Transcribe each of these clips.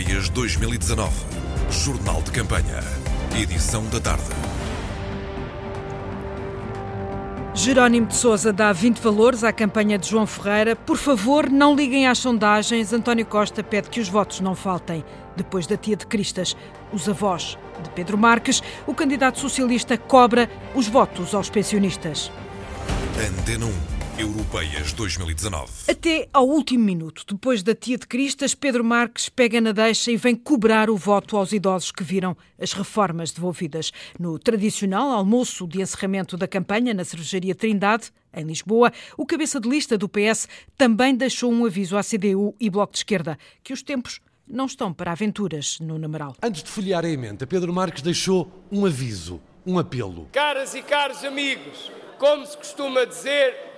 Europeias 2019. Jornal de Campanha. Edição da tarde. Jerónimo de Sousa dá 20 valores à campanha de João Ferreira. Por favor, não liguem às sondagens. António Costa pede que os votos não faltem. Depois da tia de Cristas, os avós de Pedro Marques, o candidato socialista cobra os votos aos pensionistas. Antena 1. Europeias 2019. Até ao último minuto, depois da tia de Cristas, Pedro Marques pega na deixa e vem cobrar o voto aos idosos que viram as reformas devolvidas. No tradicional almoço de encerramento da campanha na cervejaria Trindade, em Lisboa, o cabeça de lista do PS também deixou um aviso à CDU e Bloco de Esquerda que os tempos não estão para aventuras no Namaral. Antes de folhear a emenda, Pedro Marques deixou um aviso, um apelo. Caras e caros amigos, como se costuma dizer,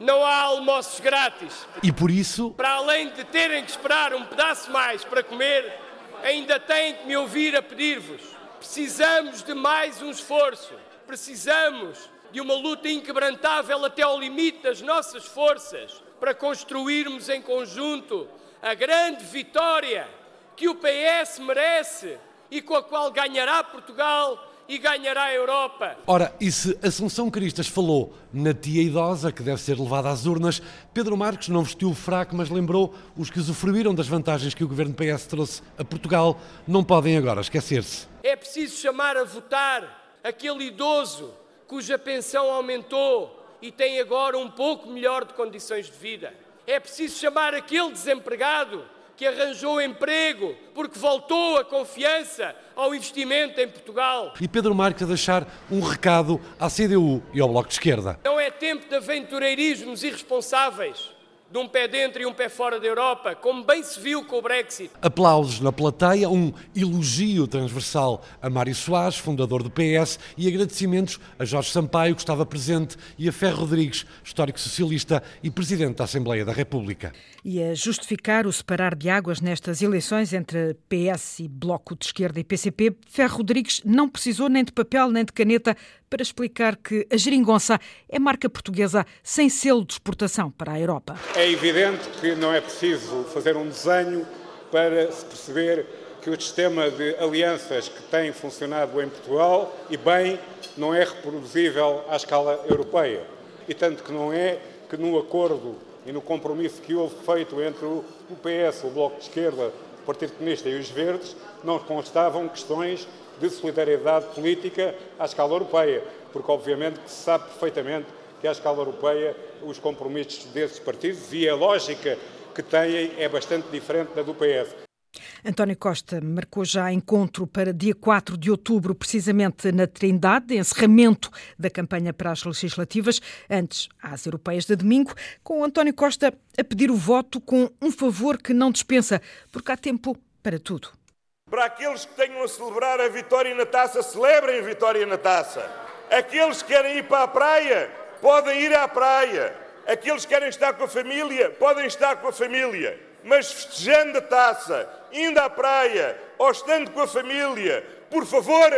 não há almoços grátis. E por isso, Para além de terem que esperar um pedaço mais para comer, ainda têm que me ouvir a pedir-vos. Precisamos de mais um esforço. Precisamos de uma luta inquebrantável até ao limite das nossas forças para construirmos em conjunto a grande vitória que o PS merece e com a qual ganhará Portugal e ganhará a Europa. ora, e se Assunção Cristas falou na tia idosa que deve ser levada às urnas, Pedro Marques não vestiu o fraco, mas lembrou os que usufruíram das vantagens que o governo PS trouxe a Portugal, não podem agora esquecer-se. É preciso chamar a votar aquele idoso cuja pensão aumentou e tem agora um pouco melhor de condições de vida. É preciso chamar aquele desempregado que arranjou emprego porque voltou a confiança ao investimento em Portugal. E Pedro Marques a deixar um recado à CDU e ao Bloco de Esquerda. Não é tempo de aventureirismos irresponsáveis, de um pé dentro e um pé fora da Europa, como bem se viu com o Brexit. Aplausos na plateia, um elogio transversal a Mário Soares, fundador do PS, e agradecimentos a Jorge Sampaio, que estava presente, e a Ferro Rodrigues, histórico socialista e presidente da Assembleia da República. E a justificar o separar de águas nestas eleições entre PS e Bloco de Esquerda e PCP, Ferro Rodrigues não precisou nem de papel nem de caneta para explicar que a geringonça é marca portuguesa sem selo de exportação para a Europa. É evidente que não é preciso fazer um desenho para se perceber que o sistema de alianças que tem funcionado em Portugal, e bem, não é reproduzível à escala europeia. E tanto que não é que no acordo e no compromisso que houve feito entre o PS, o Bloco de Esquerda, o Partido Comunista e os Verdes, não constavam questões de solidariedade política à escala europeia, porque obviamente que se sabe perfeitamente que à escala europeia os compromissos desses partidos e a lógica que têm é bastante diferente da do PS. António Costa marcou já encontro para dia 4 de outubro, precisamente na Trindade, encerramento da campanha para as legislativas, antes às europeias de domingo, com António Costa a pedir o voto com um favor que não dispensa, porque há tempo para tudo. Para aqueles que tenham a celebrar a vitória na taça, celebrem a vitória na taça. Aqueles que querem ir para a praia, podem ir à praia. Aqueles que querem estar com a família, podem estar com a família. Mas festejando a taça, indo à praia ou estando com a família, por favor,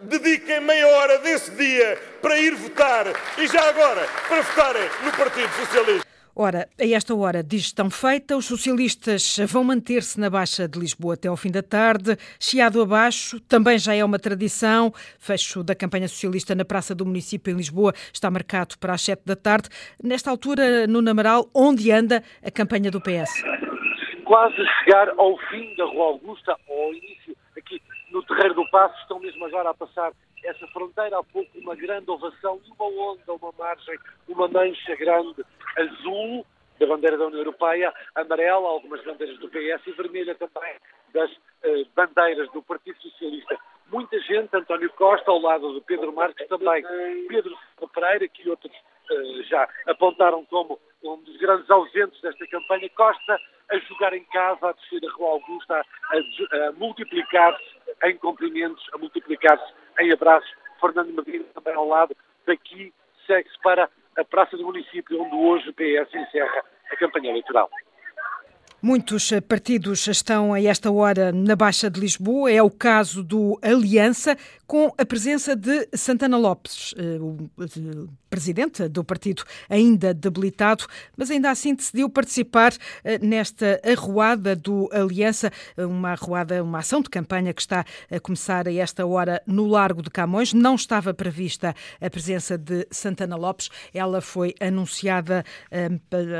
dediquem meia hora desse dia para ir votar e já agora para votarem no Partido Socialista. Ora, a esta hora de gestão feita, os socialistas vão manter-se na Baixa de Lisboa até ao fim da tarde. Chiado abaixo, também já é uma tradição. Fecho da campanha socialista na Praça do Município em Lisboa está marcado para as sete da tarde. Nesta altura, no Namaral, onde anda a campanha do PS? Quase chegar ao fim da Rua Augusta, ou ao início, aqui no Terreiro do Passo, estão mesmo agora a passar essa fronteira. Há pouco uma grande ovação, uma onda, uma margem, uma mancha grande azul da bandeira da União Europeia, amarela, algumas bandeiras do PS e vermelha também das eh, bandeiras do Partido Socialista. Muita gente, António Costa, ao lado de Pedro Marques também, Pedro Pereira, que outros eh, já apontaram como um dos grandes ausentes desta campanha, Costa a jogar em casa, a descer a Rua Augusta, a, a multiplicar-se em cumprimentos, a multiplicar-se em abraços. Fernando Medina também ao lado, daqui segue-se para a Praça do Município, onde hoje o PS encerra a campanha eleitoral. Muitos partidos estão a esta hora na Baixa de Lisboa. É o caso do Aliança, com a presença de Santana Lopes, eh, o presidente do partido ainda debilitado, mas ainda assim decidiu participar eh, nesta arruada do Aliança, uma arruada, uma ação de campanha que está a começar a esta hora no Largo de Camões. Não estava prevista a presença de Santana Lopes, ela foi anunciada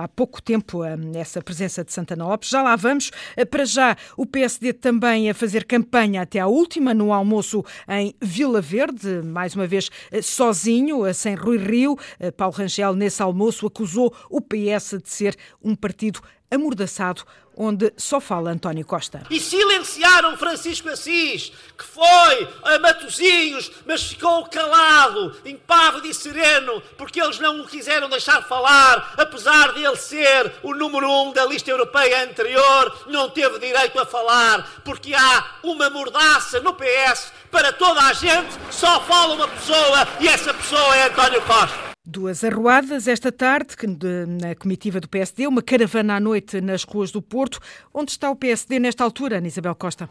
há pouco tempo, essa presença de Santana Lopes. Já lá vamos. Para já, o PSD também a fazer campanha até à última, no almoço em Vila Verde, mais uma vez eh, sozinho, eh, sem Rui Rio. Eh, Paulo Rangel, nesse almoço, acusou o PS de ser um partido amordaçado onde só fala António Costa. E silenciaram Francisco Assis, que foi a Matozinhos, mas ficou calado, impávido e sereno, porque eles não o quiseram deixar falar, apesar de ele ser o número um da lista europeia anterior, não teve direito a falar, porque há uma mordaça no PS para toda a gente, só fala uma pessoa e essa pessoa é António Costa. Duas arruadas esta tarde, na comitiva do PSD, uma caravana à noite nas ruas do Porto. Onde está o PSD nesta altura, Ana Isabel Costa?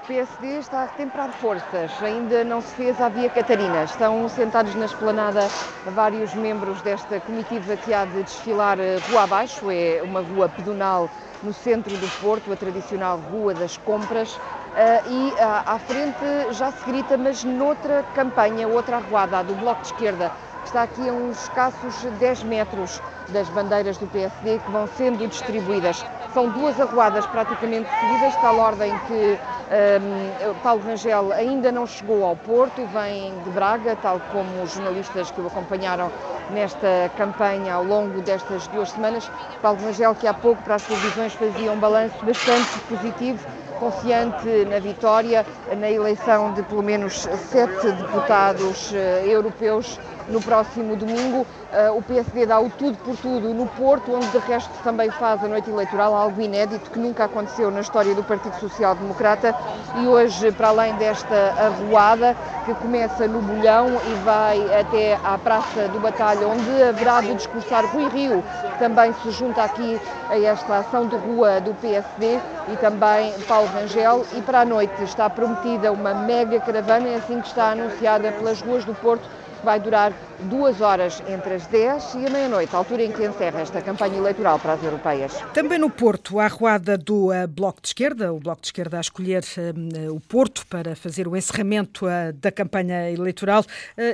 O PSD está a retemperar forças, ainda não se fez a Via Catarina. Estão sentados na esplanada vários membros desta comitiva que há de desfilar eh, rua abaixo, é uma rua pedonal no centro do Porto, a tradicional Rua das Compras. Eh, e à frente já se grita, mas noutra campanha, outra arruada, a do Bloco de Esquerda, está aqui a uns escassos 10 metros das bandeiras do PSD que vão sendo distribuídas. São duas arruadas praticamente seguidas, tal ordem que um, Paulo Rangel ainda não chegou ao Porto, vem de Braga, tal como os jornalistas que o acompanharam nesta campanha ao longo destas duas semanas. Paulo Rangel, que há pouco para as televisões fazia um balanço bastante positivo, confiante na vitória, na eleição de pelo menos sete deputados uh, europeus no próximo domingo. Uh, o PSD dá o tudo por tudo no Porto, onde de resto também faz a noite eleitoral, algo inédito que nunca aconteceu na história do Partido Social Democrata. E hoje, para além desta arruada, que começa no Bolhão e vai até à Praça do Batalha, onde haverá de discursar Rui Rio, que também se junta aqui a esta ação de rua do PSD, e também Paulo Rangel. E para a noite está prometida uma mega caravana, é assim que está anunciada pelas ruas do Porto vai durar duas horas entre as 10 e a meia-noite, altura em que encerra esta campanha eleitoral para as europeias. Também no Porto, a arruada do uh, Bloco de Esquerda, o Bloco de Esquerda a escolher uh, o Porto para fazer o encerramento uh, da campanha eleitoral.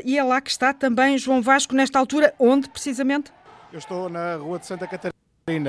e é lá que está também João Vasco, nesta altura, onde precisamente? Eu estou na Rua de Santa Catarina.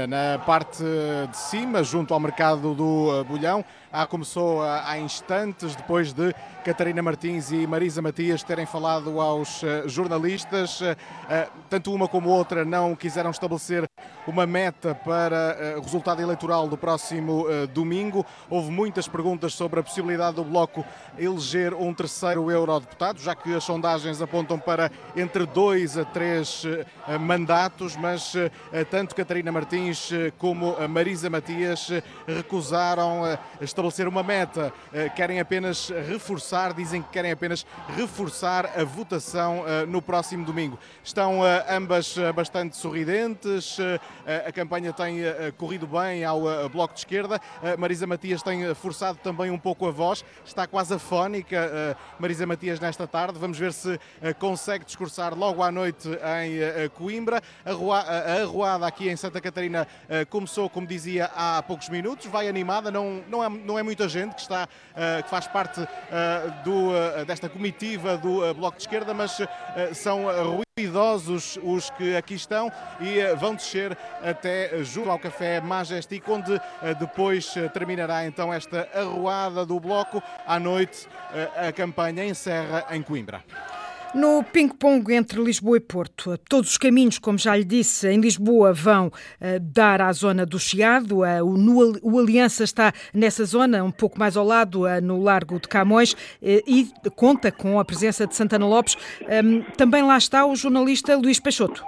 Na parte de cima, junto ao mercado do Bolhão, ah, começou há instantes, depois de Catarina Martins e Marisa Matias terem falado aos eh, jornalistas. Eh, eh, tanto uma como outra não quiseram estabelecer uma meta para o resultado eleitoral do próximo domingo. Houve muitas perguntas sobre a possibilidade do Bloco eleger um terceiro eurodeputado, já que as sondagens apontam para entre dois a três mandatos, mas tanto Catarina Martins como Marisa Matias recusaram estabelecer uma meta, querem apenas reforçar, dizem que querem apenas reforçar a votação eh, no próximo domingo. Estão eh, ambas eh, bastante sorridentes, a campanha tem corrido bem ao Bloco de Esquerda. Marisa Matias tem forçado também um pouco a voz, está quase afónica. Marisa Matias nesta tarde, vamos ver se consegue discursar logo à noite em Coimbra. A arruada aqui em Santa Catarina começou, como dizia, há poucos minutos, vai animada, não, não, é, não é muita gente que, está, uh, que faz parte uh, do, uh, desta comitiva do Bloco de Esquerda, mas são ruidosos os que aqui estão e vão descer até junto ao Café Majestic, onde depois terminará então esta arruada do Bloco. À noite, a campanha encerra em Coimbra. No ping-pong entre Lisboa e Porto, todos os caminhos, como já lhe disse, em Lisboa vão uh, dar à zona do Chiado. O, no, o, Aliança está nessa zona, um pouco mais ao lado, uh, no Largo de Camões, e conta com a presença de Santana Lopes. Um, também lá está o jornalista Luís Peixoto.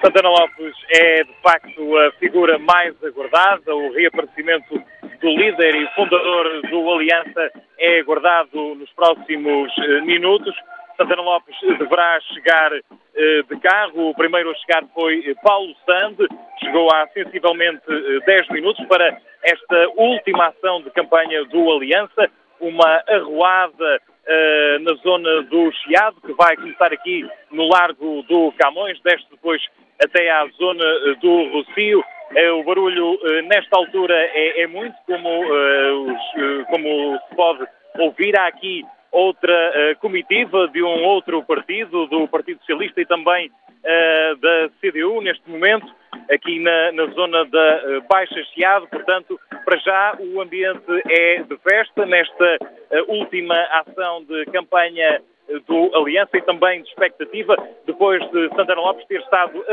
Santana Lopes é, de facto, a figura mais aguardada. O reaparecimento do líder e fundador do Aliança é aguardado nos próximos minutos. Santana Lopes deverá chegar eh, de carro. O primeiro a chegar foi eh, Paulo Sande, chegou há sensivelmente 10 eh, minutos para esta última ação de campanha do Aliança. uma arruada uh, na zona do Chiado, que vai começar aqui no Largo do Camões, desce depois até à zona do Rocio. O barulho nesta altura é, é muito, como, os, como se pode ouvir. Há aqui outra comitiva de um outro partido, do Partido Socialista e também da CDU, neste momento aqui na, na zona da uh, Baixa Chiado, portanto, para já o ambiente é de festa nesta última ação de campanha eh, do Aliança e também de expectativa, depois de Santana Lopes ter estado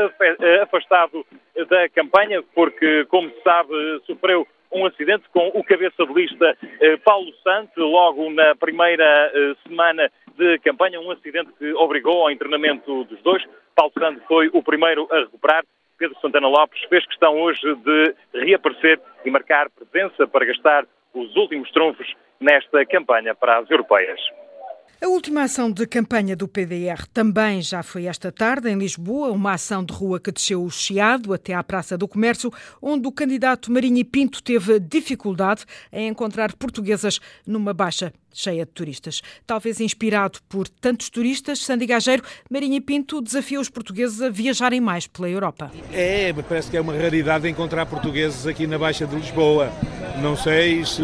afastado da campanha, porque, como se sabe, sofreu um acidente com o cabeça de lista Paulo Santos, logo na primeira semana de campanha, um acidente que obrigou ao internamento dos dois. Paulo Santos foi o primeiro a recuperar Pedro Santana Lopes fez questão hoje de reaparecer e marcar presença para gastar os últimos trunfos nesta campanha para as europeias. A última ação de campanha do PDR também já foi esta tarde em Lisboa, uma ação de rua que desceu o Chiado até à Praça do Comércio, onde o candidato Marinho Pinto teve dificuldade em encontrar portuguesas numa baixa cheia de turistas. Talvez inspirado por tantos turistas, Sandy Gageiro, Marinho Pinto desafia os portugueses a viajarem mais pela Europa. É, parece que é uma raridade encontrar portugueses aqui na Baixa de Lisboa. Não sei se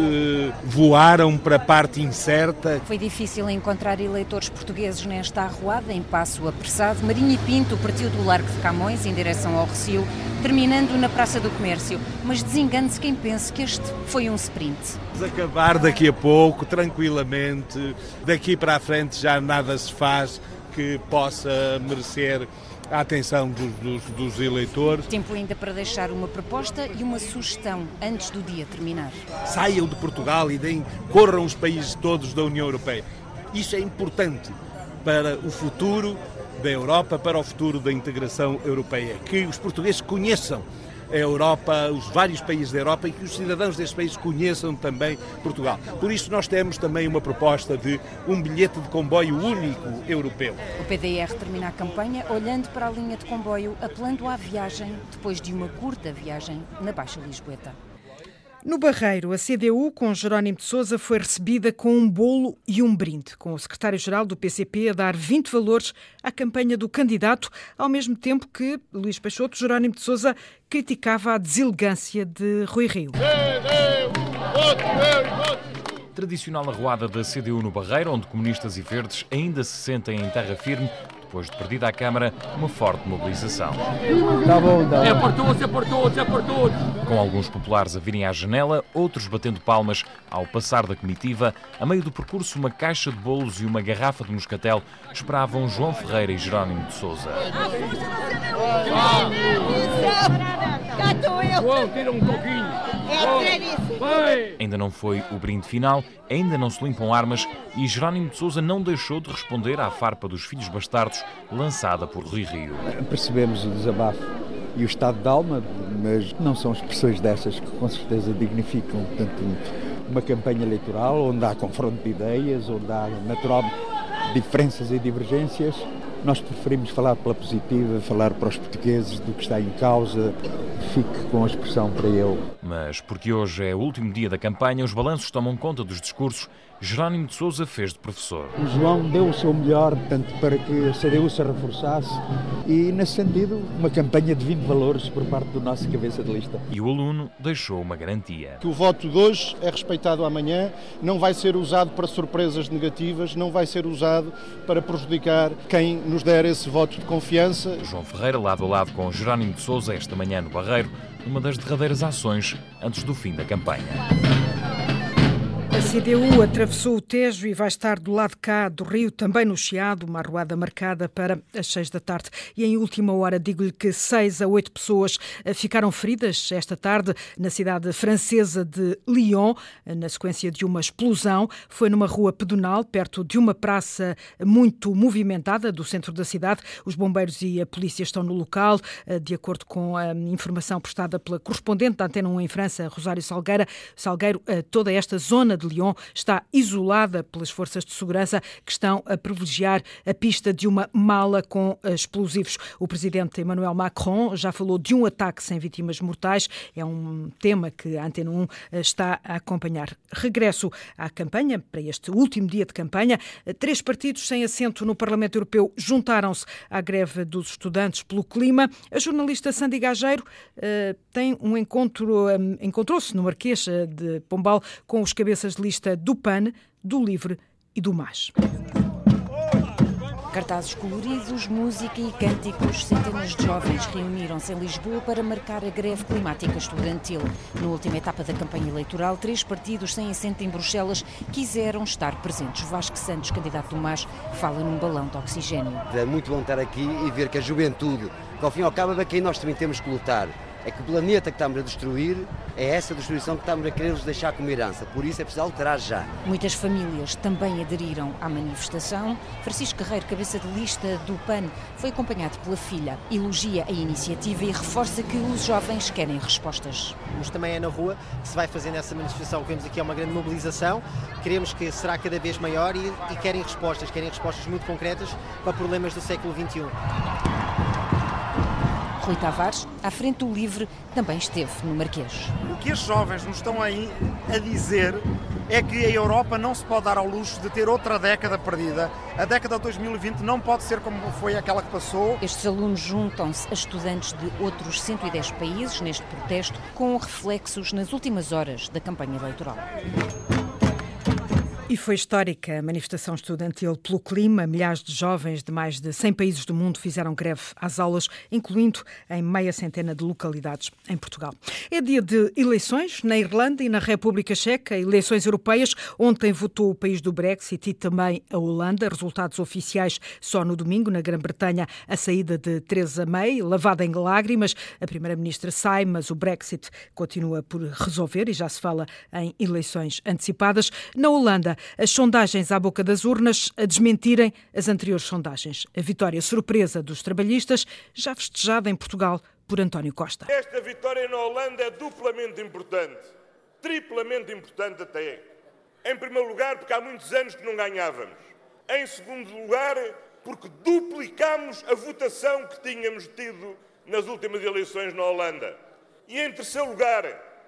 voaram para a parte incerta. Foi difícil encontrar eleitores portugueses nesta arruada, em passo apressado. Marinho e Pinto partiu do Largo de Camões em direção ao Recio, terminando na Praça do Comércio. Mas desengane-se quem pense que este foi um sprint. Vamos acabar daqui a pouco, tranquilamente. Daqui para a frente já nada se faz que possa merecer a atenção dos, dos, dos, eleitores. Tempo ainda para deixar uma proposta e uma sugestão antes do dia terminar. Saiam de Portugal e deem, corram os países todos da União Europeia. Isso é importante para o futuro da Europa, para o futuro da integração europeia. Que os portugueses conheçam a Europa, os vários países da Europa e que os cidadãos destes países conheçam também Portugal. Por isso nós temos também uma proposta de um bilhete de comboio único europeu. O PDR termina a campanha olhando para a linha de comboio, apelando à viagem depois de uma curta viagem na Baixa Lisboeta. No Barreiro, a CDU, com Jerónimo de Sousa, foi recebida com um bolo e um brinde, com o secretário-geral do PCP a dar 20 valores à campanha do candidato, ao mesmo tempo que Luís Peixoto, Jerónimo de Sousa, criticava a deselegância de Rui Rio. Tradicional arruada da CDU no Barreiro, onde comunistas e verdes ainda se sentem em terra firme, depois de perdida a Câmara, uma forte mobilização. Tá bom, tá. É por todos, é por todos, é por todos. Com alguns populares a virem à janela, outros batendo palmas ao passar da comitiva, a meio do percurso uma caixa de bolos e uma garrafa de moscatel esperavam João Ferreira e Jerónimo de Souza. João, tira um pouquinho. É ainda não foi o brinde final, ainda não se limpam armas e Jerónimo de Souza não deixou de responder à farpa dos filhos bastardos lançada por Rui Rio. Percebemos o desabafo e o estado de alma, mas não são expressões dessas que com certeza dignificam tanto uma campanha eleitoral onde há confronto de ideias, onde há natural diferenças e divergências. Nós preferimos falar pela positiva, falar para os portugueses do que está em causa, fique com a expressão para eu. Mas porque hoje é o último dia da campanha, os balanços tomam conta dos discursos Jerónimo de Souza fez de professor. O João deu o seu melhor tanto para que a CDU se reforçasse e, nesse sentido, uma campanha de 20 valores por parte do nosso cabeça de lista. E o aluno deixou uma garantia. Que o voto de hoje é respeitado amanhã, não vai ser usado para surpresas negativas, não vai ser usado para prejudicar quem nos der esse voto de confiança. João Ferreira, lado a lado com Jerónimo de Souza, esta manhã no Barreiro, numa das derradeiras ações antes do fim da campanha. A CDU atravessou o Tejo e vai estar do lado cá do Rio, também no Chiado, uma arruada marcada para as seis da tarde. E em última hora, digo-lhe que seis a oito pessoas eh, ficaram feridas esta tarde na cidade francesa de Lyon, eh, na sequência de uma explosão. Foi numa rua pedonal, perto de uma praça muito movimentada do centro da cidade. Os bombeiros e a polícia estão no local, eh, de acordo com a informação prestada pela correspondente da Antena 1 em França, Rosário Salgueira. Salgueiro, toda esta zona de Lyon está isolada pelas forças de segurança que estão a privilegiar a pista de uma mala com explosivos. O presidente Emmanuel Macron já falou de um ataque sem vítimas mortais. É um tema que a Antena 1 está a acompanhar. Regresso à campanha, para este último dia de campanha. Três partidos sem assento no Parlamento Europeu juntaram-se à greve dos estudantes pelo clima. A jornalista Sandy Gageiro uh, tem um encontro, um, encontrou-se no Marquês de Pombal com os cabeças lista do PAN, do LIVRE e do MAS. Cartazes coloridos, música e cânticos. Centenas de jovens reuniram-se em Lisboa para marcar a greve climática estudantil. Na última etapa da campanha eleitoral, três partidos sem assento em Bruxelas quiseram estar presentes. Vasco Santos, candidato do MAS, fala num balão de oxigênio. É muito bom estar aqui e ver que a juventude, que ao fim e ao cabo é quem nós também temos que lutar é que o planeta que estamos a destruir é essa destruição que estamos a querer nos deixar como herança. Por isso é preciso alterar já. Muitas famílias também aderiram à manifestação. Francisco Carreiro, cabeça de lista do PAN, foi acompanhado pela filha. Elogia a iniciativa e reforça que os jovens querem respostas. Mas também é na rua que se vai fazendo essa manifestação. Vemos aqui é uma grande mobilização. Queremos que será cada vez maior e, e querem respostas. Querem respostas muito concretas para problemas do século XXI. Rui Tavares, à frente do Livre, também esteve no Marquês. O que os jovens nos estão aí a dizer é que a Europa não se pode dar ao luxo de ter outra década perdida. A década de 2020 não pode ser como foi aquela que passou. Estes alunos juntam-se a estudantes de outros 110 países neste protesto, com reflexos nas últimas horas da campanha eleitoral. E foi histórica a manifestação estudantil pelo clima. Milhares de jovens de mais de 100 países do mundo fizeram greve às aulas, incluindo em meia centena de localidades em Portugal. É dia de eleições na Irlanda e na República Checa, eleições europeias. Ontem votou o país do Brexit e também a Holanda. Resultados oficiais só no domingo, na Grã-Bretanha, a saída de Theresa May, lavada em lágrimas. A primeira-ministra sai, mas o Brexit continua por resolver e já se fala em eleições antecipadas. Na Holanda, as sondagens à boca das urnas a desmentirem as anteriores sondagens. A vitória surpresa dos trabalhistas, já festejada em Portugal por António Costa. Esta vitória na Holanda é duplamente importante, triplamente importante até. Em primeiro lugar, porque há muitos anos que não ganhávamos. Em segundo lugar, porque duplicamos a votação que tínhamos tido nas últimas eleições na Holanda. E em terceiro lugar,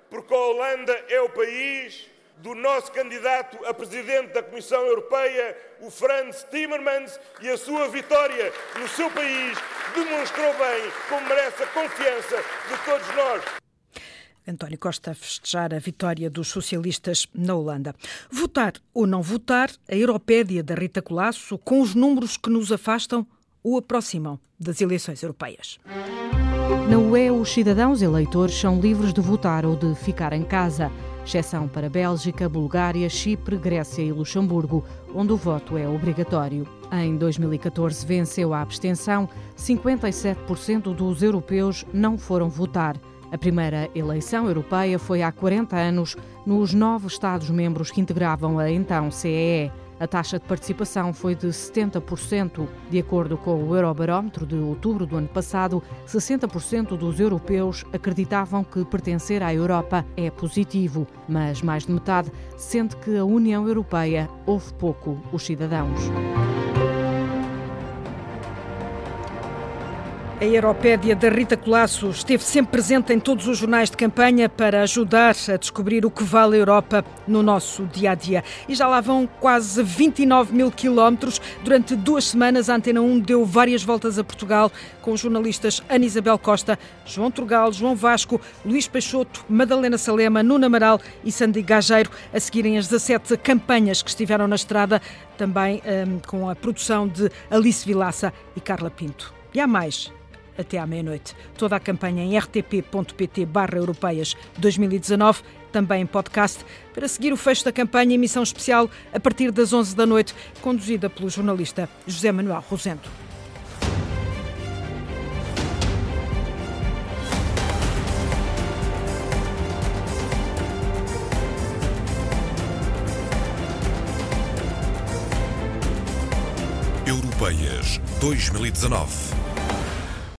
porque a Holanda é o país do nosso candidato a presidente da Comissão Europeia, o Franz Timmermans, e a sua vitória no seu país demonstrou bem como merece a confiança de todos nós. António Costa a festejar a vitória dos socialistas na Holanda. Votar ou não votar, a Europédia da Rita Colasso, com os números que nos afastam ou aproximam das eleições europeias. Na UE, os cidadãos eleitores são livres de votar ou de ficar em casa exceção para Bélgica, Bulgária, Chipre, Grécia e Luxemburgo, onde o voto é obrigatório. Em 2014 venceu a abstenção, 57% dos europeus não foram votar. A primeira eleição europeia foi há 40 anos nos nove Estados-membros que integravam a então CEE. A taxa de participação foi de 70%. De acordo com o Eurobarómetro de outubro do ano passado, 60% dos europeus acreditavam que pertencer à Europa é positivo, mas mais de metade sente que a União Europeia ouve pouco os cidadãos. A Europédia da Rita Colasso esteve sempre presente em todos os jornais de campanha para ajudar a descobrir o que vale a Europa no nosso dia a dia. E já lá vão quase 29 mil quilómetros. Durante duas semanas, a Antena 1 deu várias voltas a Portugal com os jornalistas Ana Isabel Costa, João Turgal, João Vasco, Luís Peixoto, Madalena Salema, Nuno Amaral e Sandy Gageiro a seguirem as 17 campanhas que estiveram na estrada, também um, com a produção de Alice Vilaça e Carla Pinto. E há mais até à meia-noite. Toda a campanha em rtp.pt barra europeias 2019, também em podcast, para seguir o fecho da campanha, emissão especial a partir das 11 da noite, conduzida pelo jornalista José Manuel Rosendo. Europeias 2019